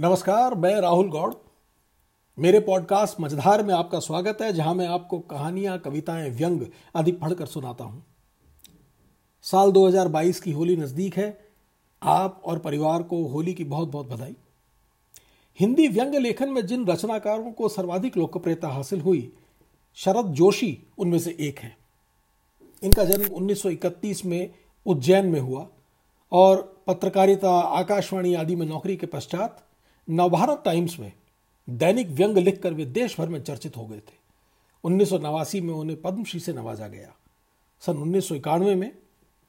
नमस्कार, मैं राहुल गौड़। मेरे पॉडकास्ट मझधार में आपका स्वागत है, जहाँ मैं आपको कहानियाँ, कविताएँ, व्यंग आदि पढ़कर सुनाता हूँ। साल 2022 की होली नज़दीक है। आप और परिवार को होली की बहुत बहुत बधाई। हिंदी व्यंग लेखन में जिन रचनाकारों को सर्वाधिक लोकप्रियता हासिल हुई, शरद जोशी उनमें से एक हैं। इनका जन्म 1931 में उज्जैन में हुआ और पत्रकारिता, आकाशवाणी आदि में नौकरी के पश्चात नवभारत टाइम्स में दैनिक व्यंग लिखकर वे देश भर में चर्चित हो गए थे। उन्नीस सौ नवासी में उन्हें पद्मश्री से नवाजा गया। सन उन्नीस सौ इक्यानवे में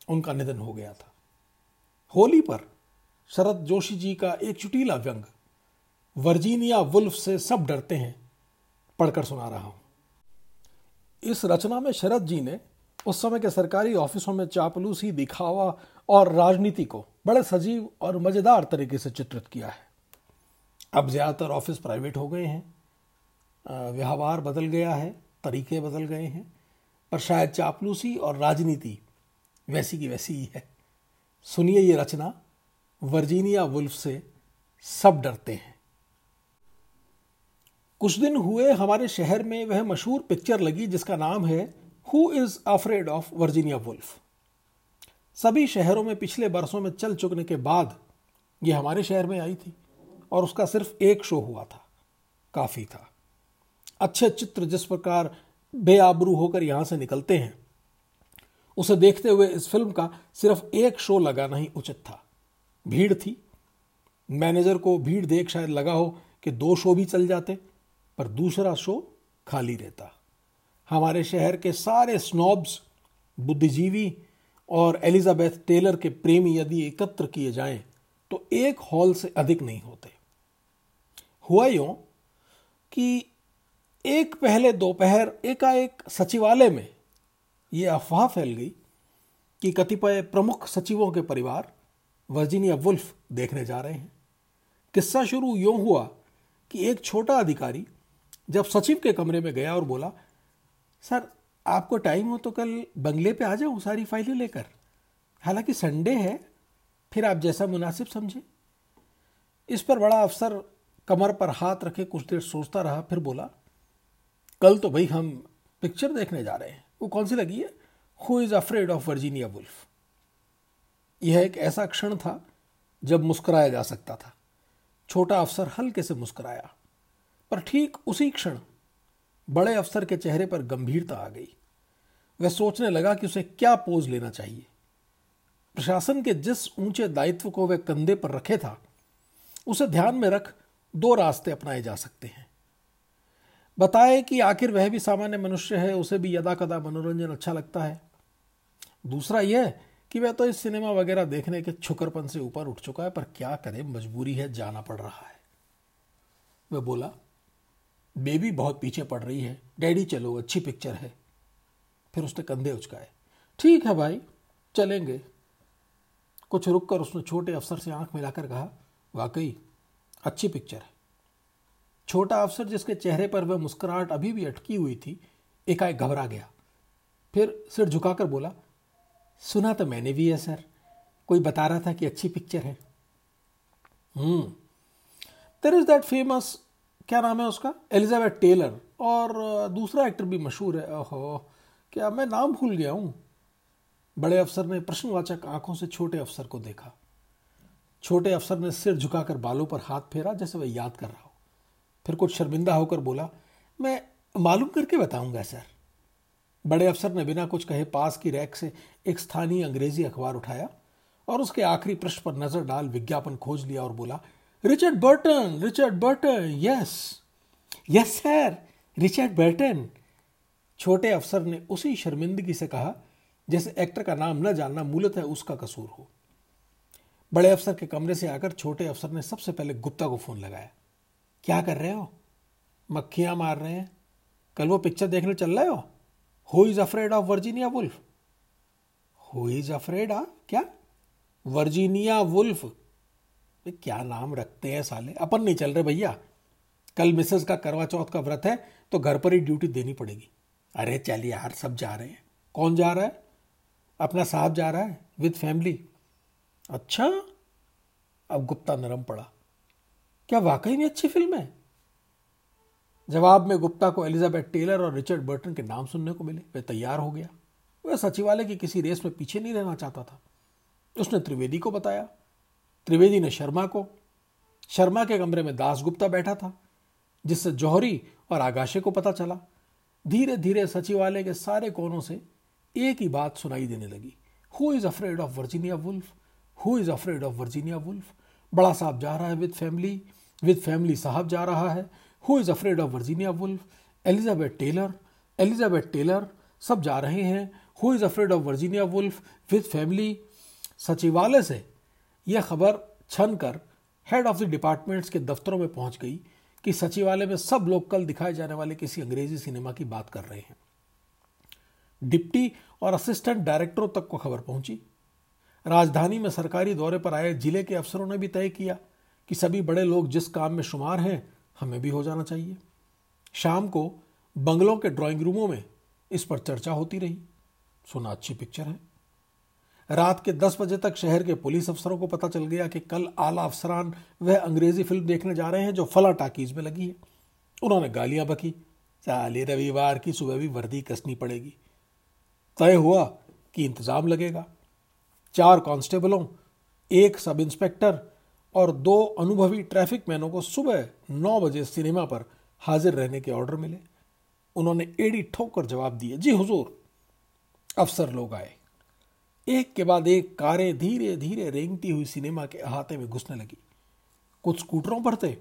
उनका निधन हो गया था। होली पर शरद जोशी जी का एक चुटीला व्यंग, वर्जीनिया वुल्फ से सब डरते हैं, पढ़कर सुना रहा हूँ। इस रचना में शरद जी ने उस समय के सरकारी ऑफिसों में चापलूसी दिखावा और राजनीति को बड़े सजीव और मज़ेदार तरीके से चित्रित किया है। अब ज़्यादातर ऑफ़िस प्राइवेट हो गए हैं। व्यवहार बदल गया है, तरीके बदल गए हैं, पर शायद चापलूसी और राजनीति वैसी की वैसी ही है। सुनिए ये रचना, वर्जीनिया वुल्फ से सब डरते हैं। कुछ दिन हुए हमारे शहर में वह मशहूर पिक्चर लगी जिसका नाम है who is afraid of Virginia Woolf सभी शहरों में पिछले बरसों में चल चुकने के बाद यह हमारे शहर में आई थी। और उसका सिर्फ़ एक शो हुआ था, काफ़ी था। अच्छे चित्र जिस प्रकार बेआबरू होकर यहाँ से निकलते हैं, उसे देखते हुए इस फ़िल्म का सिर्फ़ एक शो लगाना ही उचित था। भीड़ थी। मैनेजर को भीड़ देख शायद लगा हो कि दो शो भी चल जाते, पर दूसरा शो खाली रहता। हमारे शहर के सारे स्नॉब्स, बुद्धिजीवी और एलिजाबेथ टेलर के प्रेमी यदि एकत्र किए जाएँ तो एक हॉल से अधिक नहीं होते। हुआ यूँ कि एक पहले दोपहर एकाएक सचिवालय में ये अफवाह फैल गई कि कतिपय प्रमुख सचिवों के परिवार वर्जीनिया वुल्फ देखने जा रहे हैं। किस्सा शुरू यूँ हुआ कि एक छोटा अधिकारी जब सचिव के कमरे में गया और बोला, सर, आपको टाइम हो तो कल बंगले पे आ जाओ सारी फाइलें लेकर। हालाँकि संडे है, फिर आप जैसा मुनासिब समझे। इस पर बड़ा अफसर कमर पर हाथ रखे कुछ देर सोचता रहा, फिर बोला, कल तो भाई हम पिक्चर देखने जा रहे हैं। वो कौन सी लगी है? Who is afraid of Virginia Woolf यह एक ऐसा क्षण था जब मुस्कुराया जा सकता था। छोटा अफसर हल्के से मुस्कुराया, पर ठीक उसी क्षण बड़े अफसर के चेहरे पर गंभीरता आ गई। वह सोचने लगा कि उसे क्या पोज लेना चाहिए। प्रशासन के जिस ऊँचे दायित्व को वह कंधे पर रखे था, उसे ध्यान में रख दो रास्ते अपनाए जा सकते हैं। बताए कि आखिर वह भी सामान्य मनुष्य है, उसे भी यदा कदा मनोरंजन अच्छा लगता है। दूसरा यह कि वह तो इस सिनेमा वगैरह देखने के छुकरपन से ऊपर उठ चुका है, पर क्या करे, मजबूरी है, जाना पड़ रहा है। वह बोला, बेबी बहुत पीछे पड़ रही है। डैडी चलो, अच्छी पिक्चर है। फिर उसने कंधे उचकाए। ठीक है भाई, चलेंगे। कुछ रुककर उसने छोटे अफसर से आँख मिलाकर कहा, वाकई अच्छी पिक्चर है। छोटा अफसर जिसके चेहरे पर वह मुस्कुराहट अभी भी अटकी हुई थी, एकाएक घबरा गया। फिर सिर झुकाकर बोला, सुना तो मैंने भी है सर कोई बता रहा था कि अच्छी पिक्चर है? देर इज़ दैट फ़ेमस क्या नाम है उसका? एलिजाबेथ टेलर और दूसरा एक्टर भी मशहूर है। ओहो, क्या मैं नाम भूल गया हूँ? बड़े अफसर ने प्रश्नवाचक आँखों से छोटे अफसर को देखा। छोटे अफसर ने सिर झुकाकर बालों पर हाथ फेरा, जैसे वह याद कर रहा हो। फिर कुछ शर्मिंदा होकर बोला, मैं मालूम करके बताऊँगा, सर। बड़े अफसर ने बिना कुछ कहे पास की रैक से एक स्थानीय अंग्रेज़ी अखबार उठाया और उसके आखिरी पृष्ठ पर नज़र डाल विज्ञापन खोज लिया और बोला, Richard Burton Richard Burton, yes yes, sir, Richard Burton. छोटे अफसर ने उसी शर्मिंदगी से कहा, जैसे एक्टर का नाम न जानना मूलतः उसका कसूर हो। बड़े अफसर के कमरे से आकर छोटे अफसर ने सबसे पहले गुप्ता को फ़ोन लगाया। क्या कर रहे हो? मक्खियाँ मार रहे हैं। कल वो पिक्चर देखने चल रहे हो? Who is afraid of Virginia Woolf who is afraid of क्या? वर्जीनिया वुल्फ क्या नाम रखते हैं साले? अपन नहीं चल रहे भैया। कल मिसेस का करवा चौथ का व्रत है तो घर पर ही ड्यूटी देनी पड़ेगी। अरे चलिए यार, सब जा रहे हैं। कौन जा रहा है? अपना साहब जा रहा है, विद फैमिली। अच्छा? अब गुप्ता नरम पड़ा। क्या वाकई में अच्छी फ़िल्म है? जवाब में गुप्ता को एलिजाबेथ टेलर और रिचर्ड बर्टन के नाम सुनने को मिले। वह तैयार हो गया। वह सचिवालय की किसी रेस में पीछे नहीं रहना चाहता था। उसने त्रिवेदी को बताया। त्रिवेदी ने शर्मा को। शर्मा के कमरे में दास गुप्ता बैठा था, जिससे जौहरी और आगाशे को पता चला। धीरे धीरे सचिवालय के सारे कोनों से एक ही बात सुनाई देने लगी। Who is afraid of Virginia Woolf who is afraid of Virginia Woolf बड़ा साहब जा रहा है विद फैमिली विद फैमिली साहब जा रहा है। Who is afraid of Virginia Woolf Elizabeth Taylor Elizabeth Taylor सब जा रहे हैं। Who is afraid of Virginia Woolf with family सचिवालय से यह खबर छन कर हेड ऑफ़ द डिपार्टमेंट्स के दफ्तरों में पहुँच गई कि सचिवालय में सब लोग कल दिखाए जाने वाले किसी अंग्रेज़ी सिनेमा की बात कर रहे हैं। डिप्टी और असिस्टेंट डायरेक्टरों तक को खबर पहुँची। राजधानी में सरकारी दौरे पर आए ज़िले के अफसरों ने भी तय किया कि सभी बड़े लोग जिस काम में शुमार हैं, हमें भी हो जाना चाहिए। शाम को बंगलों के ड्राइंग रूमों में इस पर चर्चा होती रही। सुना, अच्छी पिक्चर है। रात के 10 बजे तक शहर के पुलिस अफसरों को पता चल गया कि कल आला अफसरान वह अंग्रेज़ी फ़िल्म देखने जा रहे हैं जो फला टाकीज में लगी है। उन्होंने गालियाँ बकी। चाली रविवार की सुबह भी वर्दी कसनी पड़ेगी। तय हुआ कि इंतज़ाम लगेगा। चार कांस्टेबलों, एक सब इंस्पेक्टर और दो अनुभवी ट्रैफ़िक मैनों को सुबह नौ बजे सिनेमा पर हाजिर रहने के ऑर्डर मिले। उन्होंने एड़ी ठोक कर जवाब दिए जी हुजूर, अफसर लोग आए। एक के बाद एक कारें धीरे धीरे रेंगती हुई सिनेमा के अहाते में घुसने लगी। कुछ स्कूटरों पर थे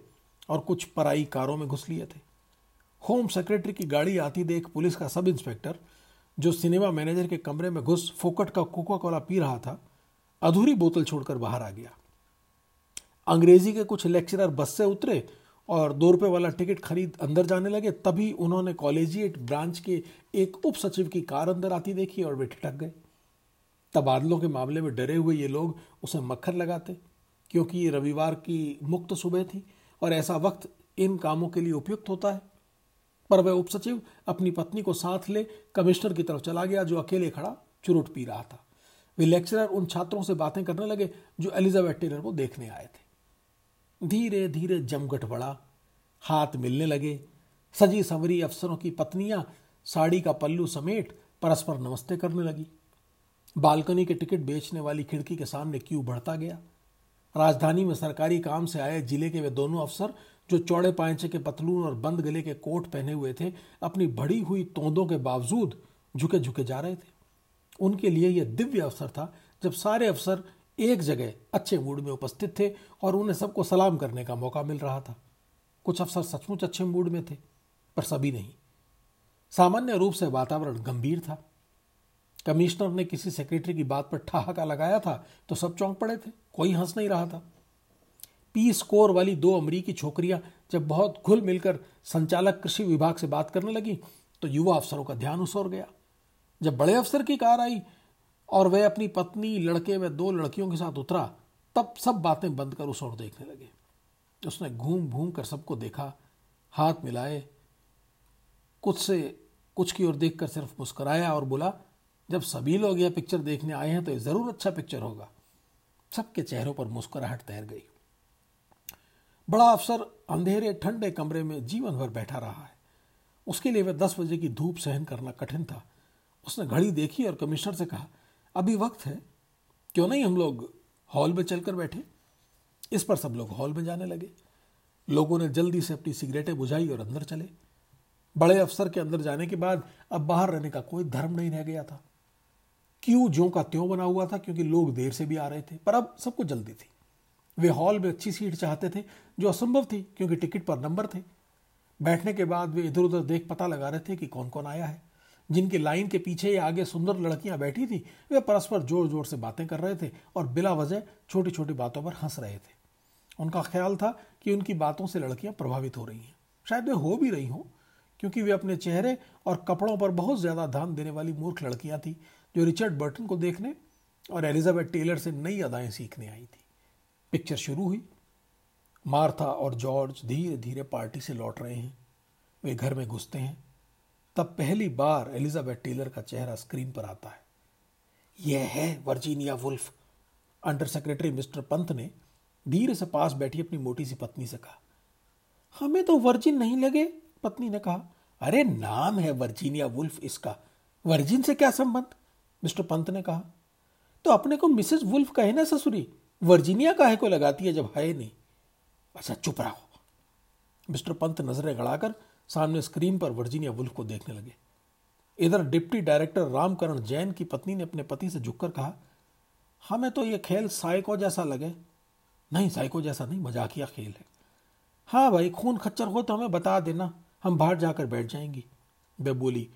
और कुछ पराई कारों में घुस लिए थे। होम सेक्रेटरी की गाड़ी आती देख पुलिस का सब इंस्पेक्टर जो सिनेमा मैनेजर के कमरे में घुस फोकट का कोका कोला पी रहा था, अधूरी बोतल छोड़कर बाहर आ गया। अंग्रेज़ी के कुछ लेक्चरर बस से उतरे और दो रुपये वाला टिकट खरीद अंदर जाने लगे, तभी उन्होंने कॉलेजिएट ब्रांच के एक उप सचिव की कार अंदर आती देखी और वे ठिठक गए। तबादलों के मामले में डरे हुए ये लोग उसे मक्खर लगाते, क्योंकि ये रविवार की मुक्त सुबह थी और ऐसा वक्त इन कामों के लिए उपयुक्त होता है। पर वह उपसचिव अपनी पत्नी को साथ ले कमिश्नर की तरफ़ चला गया, जो अकेले खड़ा चुरुट पी रहा था। वे लेक्चरर उन छात्रों से बातें करने लगे, जो एलिजाबेथ टेलर को देखने आए थे। धीरे धीरे जमघट बढ़ा, हाथ मिलने लगे। सजी संवरी अफसरों की पत्नियाँ साड़ी का पल्लू समेट परस्पर नमस्ते करने लगी। बालकनी के टिकट बेचने वाली खिड़की के सामने क्यू बढ़ता गया? राजधानी में सरकारी काम से आए ज़िले के वे दोनों अफसर जो चौड़े पांचे के पतलून और बंद गले के कोट पहने हुए थे, अपनी बढ़ी हुई तोंदों के बावजूद झुके झुके जा रहे थे। उनके लिए यह दिव्य अवसर था जब सारे अफसर एक जगह अच्छे मूड में उपस्थित थे और उन्हें सबको सलाम करने का मौका मिल रहा था। कुछ अफसर सचमुच अच्छे मूड में थे, पर सभी नहीं। सामान्य रूप से वातावरण गंभीर था। कमिश्नर ने किसी सेक्रेटरी की बात पर ठहाका लगाया था तो सब चौंक पड़े थे, कोई हंस नहीं रहा था। पी स्कोर वाली दो अमरीकी छोकरियाँ जब बहुत घुल मिलकर संचालक कृषि विभाग से बात करने लगी तो युवा अफसरों का ध्यान उस ओर गया। जब बड़े अफसर की कार आई और वह अपनी पत्नी, लड़के व दो लड़कियों के साथ उतरा, तब सब बातें बंद कर उस ओर देखने लगे। उसने घूम घूम कर सबको देखा, हाथ मिलाए, कुछ से कुछ की ओर देखकर सिर्फ़ मुस्कुराया और बोला, जब सभी लोग यह पिक्चर देखने आए हैं तो ये ज़रूर अच्छा पिक्चर होगा। सबके चेहरों पर मुस्कुराहट तैर गई। बड़ा अफसर अंधेरे, ठंडे कमरे में जीवन भर बैठा रहा है। उसके लिए वह दस बजे की धूप सहन करना कठिन था। उसने घड़ी देखी और कमिश्नर से कहा, अभी वक्त है। क्यों नहीं हम लोग हॉल में चलकर बैठे? इस पर सब लोग हॉल में जाने लगे। लोगों ने जल्दी से अपनी सिगरेटें बुझाई और अंदर चले। बड़े अफसर के अंदर जाने के बाद अब बाहर रहने का कोई धर्म नहीं रह गया था। क्यों ज्यों का त्यों बना हुआ था, क्योंकि लोग देर से भी आ रहे थे, पर अब सबको जल्दी थी। वे हॉल में अच्छी सीट चाहते थे, जो असंभव थी, क्योंकि टिकट पर नंबर थे। बैठने के बाद वे इधर उधर देख पता लगा रहे थे कि कौन कौन आया है। जिनकी लाइन के पीछे या आगे सुंदर लड़कियाँ बैठी थी, वे परस्पर ज़ोर ज़ोर से बातें कर रहे थे और बिला वजह छोटी छोटी बातों पर हंस रहे थे। उनका ख्याल था कि उनकी बातों से लड़कियाँ प्रभावित हो रही हैं। शायद वे हो भी रही हों, क्योंकि वे अपने चेहरे और कपड़ों पर बहुत ज़्यादा ध्यान देने वाली मूर्ख लड़कियाँ थी, जो रिचर्ड बर्टन को देखने और एलिजाबेथ टेलर से नई अदाएँ सीखने आई थी। पिक्चर शुरू हुई। मार्था और जॉर्ज धीरे धीरे पार्टी से लौट रहे हैं। वे घर में घुसते हैं। तब पहली बार एलिजाबेथ टेलर का चेहरा स्क्रीन पर आता है। यह है Virginia Woolf. Under secretary mister Pant ने धीरे से पास बैठी अपनी मोटी सी पत्नी से कहा, हमें तो वर्जिन नहीं लगे, पत्नी ने कहा। अरे, नाम है वर्जीनिया वुल्फ इसका। वर्जिन से क्या संबंध? मिस्टर पंत ने कहा तो अपने को मिसेस वुल्फ कहे ना ससुरी? वर्जीनिया काहे को लगाती है जब है नहीं? अच्छा चुप रहो। मिस्टर पंत नज़रें गड़ाकर सामने स्क्रीन पर वर्जीनिया वुल्फ को देखने लगे। इधर डिप्टी डायरेक्टर रामकरण जैन की पत्नी ने अपने पति से झुककर कहा, हमें तो यह खेल साइको जैसा लगे। नहीं, साइको जैसा नहीं, मजाकिया खेल है। हाँ भाई, खून खच्चर हो तो हमें बता देना, हम बाहर जाकर बैठ जाएँगी। वे बोली,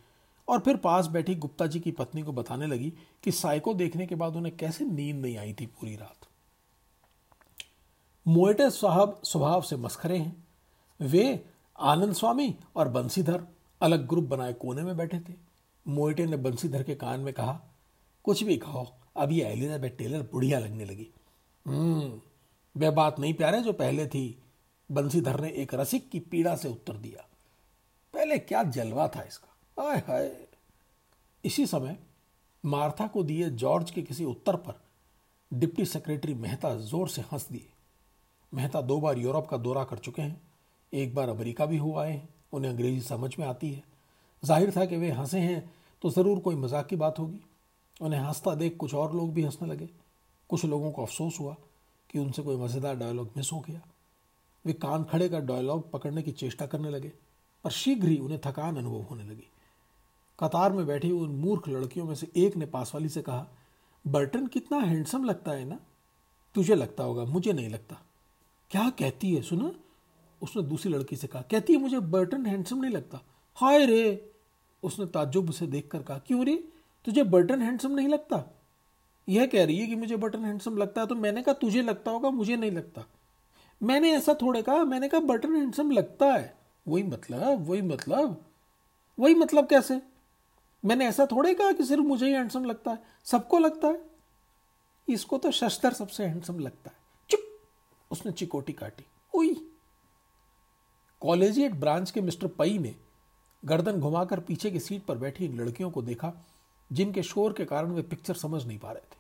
और फिर पास बैठी गुप्ता जी की पत्नी को बताने लगी कि साइको देखने के बाद उन्हें कैसे नींद नहीं आई थी पूरी रात। मोएटे साहब स्वभाव से मस्खरे हैं। वे आनंद स्वामी और बंसीधर अलग ग्रुप बनाए कोने में बैठे थे। मोएटे ने बंसीधर के कान में कहा, कुछ भी कहो अब ये एलिजाबेथ टेलर बुढ़िया लगने लगी। हम्म वह बात नहीं प्यारे जो पहले थी। बंसीधर ने एक रसिक की पीड़ा से उत्तर दिया। पहले क्या जलवा था इसका? आय हाय। इसी समय मार्था को दिए जॉर्ज के किसी उत्तर पर डिप्टी सेक्रेटरी मेहता ज़ोर से हंस दिए। मेहता दो बार यूरोप का दौरा कर चुके हैं। एक बार अमेरिका भी हुआ है, उन्हें अंग्रेज़ी समझ में आती है। ज़ाहिर था कि वे हंसे हैं तो ज़रूर कोई मज़ाक की बात होगी। उन्हें हंसता देख कुछ और लोग भी हंसने लगे। कुछ लोगों को अफसोस हुआ कि उनसे कोई मज़ेदार डायलॉग मिस हो गया। वे कान खड़े कर डायलॉग पकड़ने की चेष्टा करने लगे, पर शीघ्र ही उन्हें थकान अनुभव होने लगी। कतार में बैठी उन मूर्ख लड़कियों में से एक ने पास वाली से कहा, बर्टन, कितना हैंडसम लगता है ना? तुझे लगता होगा, मुझे नहीं लगता। क्या कहती है? सुना? उसने दूसरी लड़की से कहा, कहती है, मुझे बर्टन हैंडसम नहीं लगता। हाय रे! उसने ताजुब से देखकर कहा, क्यों रे? तुझे बर्टन हैंडसम नहीं लगता? यह कह रही है कि मुझे बटन हैंडसम लगता है तो मैंने कहा, तुझे लगता होगा, मुझे नहीं लगता। मैंने ऐसा थोड़े कहा, मैंने कहा, बर्टन हैंडसम लगता है। वही मतलब वही मतलब वही मतलब कैसे? मैंने ऐसा थोड़े कहा कि सिर्फ़ मुझे ही हैंडसम लगता है, सबको लगता है। इसको तो शस्तर सबसे हैंडसम लगता है। उसने चिकोटी काटी। उई। कॉलेजिएट ब्रांच के मिस्टर पई ने गर्दन घुमाकर पीछे की सीट पर बैठी इन लड़कियों को देखा, जिनके शोर के कारण वे पिक्चर समझ नहीं पा रहे थे।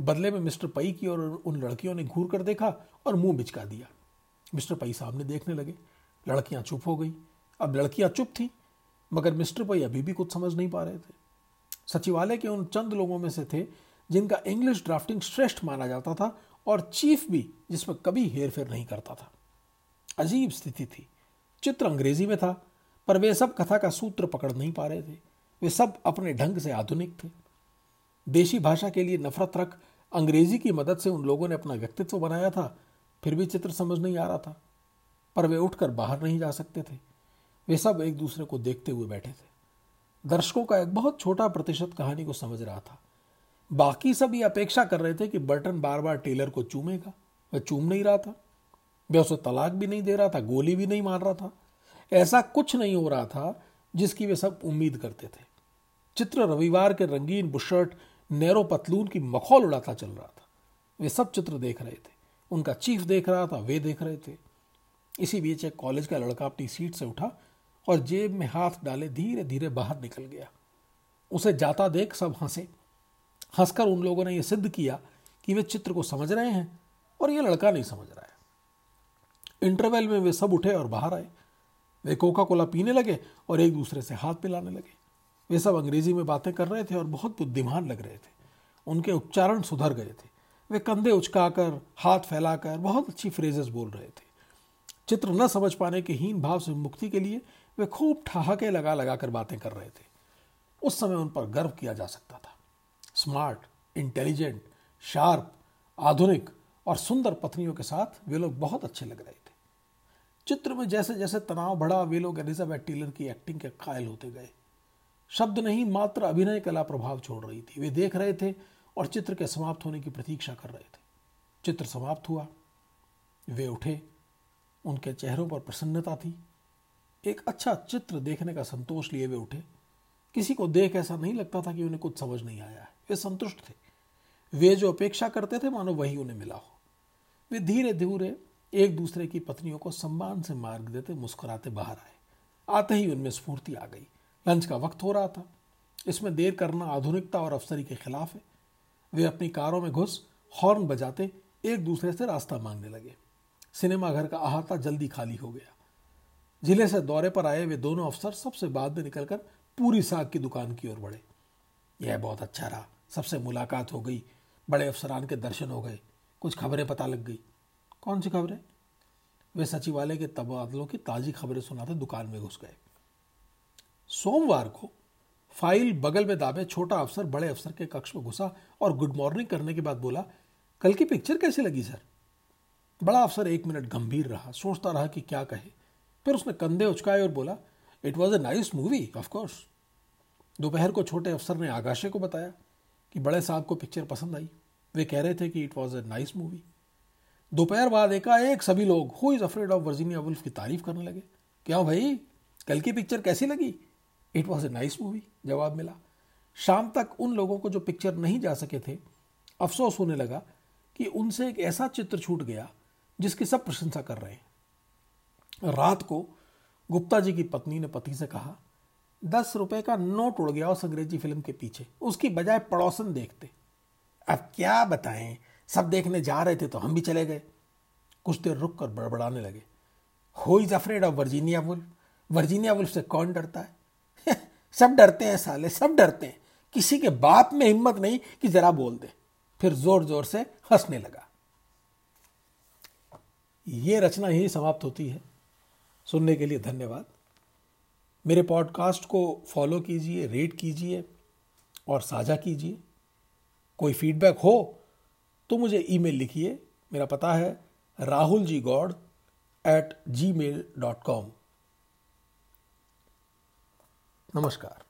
बदले में मिस्टर पई की और उन लड़कियों ने घूर कर देखा और मुँह बिचका दिया। मिस्टर पई सामने देखने लगे। लड़कियाँ चुप हो गई। अब लड़कियाँ चुप थी, मगर मिस्टर पई अभी भी कुछ समझ नहीं पा रहे थे। सचिवालय के उन चंद लोगों में से थे जिनका इंग्लिश ड्राफ्टिंग श्रेष्ठ माना जाता था और चीफ भी जिसमें कभी हेर फेर नहीं करता था। अजीब स्थिति थी। चित्र अंग्रेज़ी में था, पर वे सब कथा का सूत्र पकड़ नहीं पा रहे थे। वे सब अपने ढंग से आधुनिक थे। देशी भाषा के लिए नफरत रख अंग्रेज़ी की मदद से उन लोगों ने अपना व्यक्तित्व बनाया था, फिर भी चित्र समझ नहीं आ रहा था। पर वे उठकर बाहर नहीं जा सकते थे। वे सब एक दूसरे को देखते हुए बैठे थे। दर्शकों का एक बहुत छोटा प्रतिशत कहानी को समझ रहा था। बाकी सब ये अपेक्षा कर रहे थे कि बर्टन बार बार टेलर को चूमेगा। वह चूम नहीं रहा था। वह उसे तलाक भी नहीं दे रहा था, गोली भी नहीं मार रहा था। ऐसा कुछ नहीं हो रहा था जिसकी वे सब उम्मीद करते थे। चित्र रविवार के रंगीन बुशर्ट, नैरो पतलून की मखौल उड़ाता चल रहा था। वे सब चित्र देख रहे थे। उनका चीफ देख रहा था, वे देख रहे थे। इसी बीच एक कॉलेज का लड़का अपनी सीट से उठा और जेब में हाथ डाले धीरे धीरे बाहर निकल गया। उसे जाता देख सब हंसे। हंसकर उन लोगों ने यह सिद्ध किया कि वे चित्र को समझ रहे हैं और यह लड़का नहीं समझ रहा है। इंटरवल में वे सब उठे और बाहर आए। वे कोका कोला पीने लगे और एक दूसरे से हाथ पिलाने लगे। वे सब अंग्रेज़ी में बातें कर रहे थे और बहुत बुद्धिमान लग रहे थे। उनके उच्चारण सुधर गए थे। वे कंधे उचकाकर, हाथ फैलाकर बहुत अच्छी फ्रेजेस बोल रहे थे। चित्र न समझ पाने के हीन भाव से मुक्ति के लिए वे खूब ठहाके लगा लगा कर बातें कर रहे थे। उस समय उन पर गर्व किया जा सकता था। स्मार्ट इंटेलिजेंट शार्प आधुनिक और सुंदर पत्नियों के साथ वे लोग बहुत अच्छे लग रहे थे। चित्र में जैसे जैसे तनाव बढ़ा, वे लोग एलिजाबेथ टीलर की एक्टिंग के कायल होते गए। शब्द नहीं, मात्र अभिनय कला प्रभाव छोड़ रही थी। वे देख रहे थे और चित्र के समाप्त होने की प्रतीक्षा कर रहे थे। चित्र समाप्त हुआ। वे उठे। उनके चेहरों पर प्रसन्नता थी। एक अच्छा चित्र देखने का संतोष लिए वे उठे। किसी को देख ऐसा नहीं लगता था कि उन्हें कुछ समझ नहीं आया है। वे संतुष्ट थे। वे जो अपेक्षा करते थे, मानो वही उन्हें मिला हो। वे धीरे धीरे एक दूसरे की पत्नियों को सम्मान से मार्ग देते मुस्कुराते बाहर आए। आते ही उनमें स्फूर्ति आ गई। लंच का वक्त हो रहा था। इसमें देर करना आधुनिकता और अफसरी के खिलाफ है। वे अपनी कारों में घुस, हॉर्न बजाते एक दूसरे से रास्ता मांगने लगे। सिनेमा घर का अहाता जल्दी खाली हो गया। ज़िले से दौरे पर आए वे दोनों अफसर सबसे बाद में निकलकर पूरी साग की दुकान की ओर बढ़े। यह बहुत अच्छा रहा। सबसे मुलाकात हो गई। बड़े अफसरान के दर्शन हो गए। कुछ खबरें पता लग गई। कौन सी खबरें? वे सचिवालय के तबादलों की ताज़ी खबरें सुनाते दुकान में घुस गए। सोमवार को फ़ाइल बगल में दाबे छोटा अफसर बड़े अफसर के कक्ष में घुसा और गुड मॉर्निंग करने के बाद बोला, कल की पिक्चर कैसी लगी, सर? बड़ा अफसर एक मिनट गंभीर रहा, सोचता रहा कि क्या कहे। फिर उसने कंधे उचकाए और बोला it was a nice movie of course दोपहर को छोटे अफसर ने आगाशे को बताया। कि बड़े साहब को पिक्चर पसंद आई। वे कह रहे थे कि it was a nice movie दोपहर बाद एकाएक सभी लोग who is afraid of Virginia Woolf की तारीफ़ करने लगे। क्या भाई? कल की पिक्चर कैसी लगी? It was a nice movie जवाब मिला। शाम तक उन लोगों को जो पिक्चर नहीं जा सके थे, अफसोस होने लगा कि उनसे एक ऐसा चित्र छूट गया, जिसकी सब प्रशंसा कर रहे हैं। रात को गुप्ता जी की पत्नी ने पति से कहा दस रुपए का नोट उड़ गया उस अंग्रेज़ी फ़िल्म के पीछे। उसकी बजाय पड़ोसन देखते। अब क्या बताएँ? सब देखने जा रहे थे तो हम भी चले गए। कुछ देर रुक कर बड़बड़ाने लगे। Who is afraid of Virginia Woolf Virginia Woolf से कौन डरता है? सब डरते हैं साले, सब डरते हैं। किसी के बाप में हिम्मत नहीं कि जरा बोल दे। फिर ज़ोर ज़ोर से हंसने लगा। ये रचना ही समाप्त होती है। सुनने के लिए धन्यवाद। मेरे पॉडकास्ट को फॉलो कीजिए रेट कीजिए और साझा कीजिए। कोई फीडबैक हो तो मुझे ईमेल लिखिए। मेरा पता है Rahul G Gaur at Gmail dot com नमस्कार।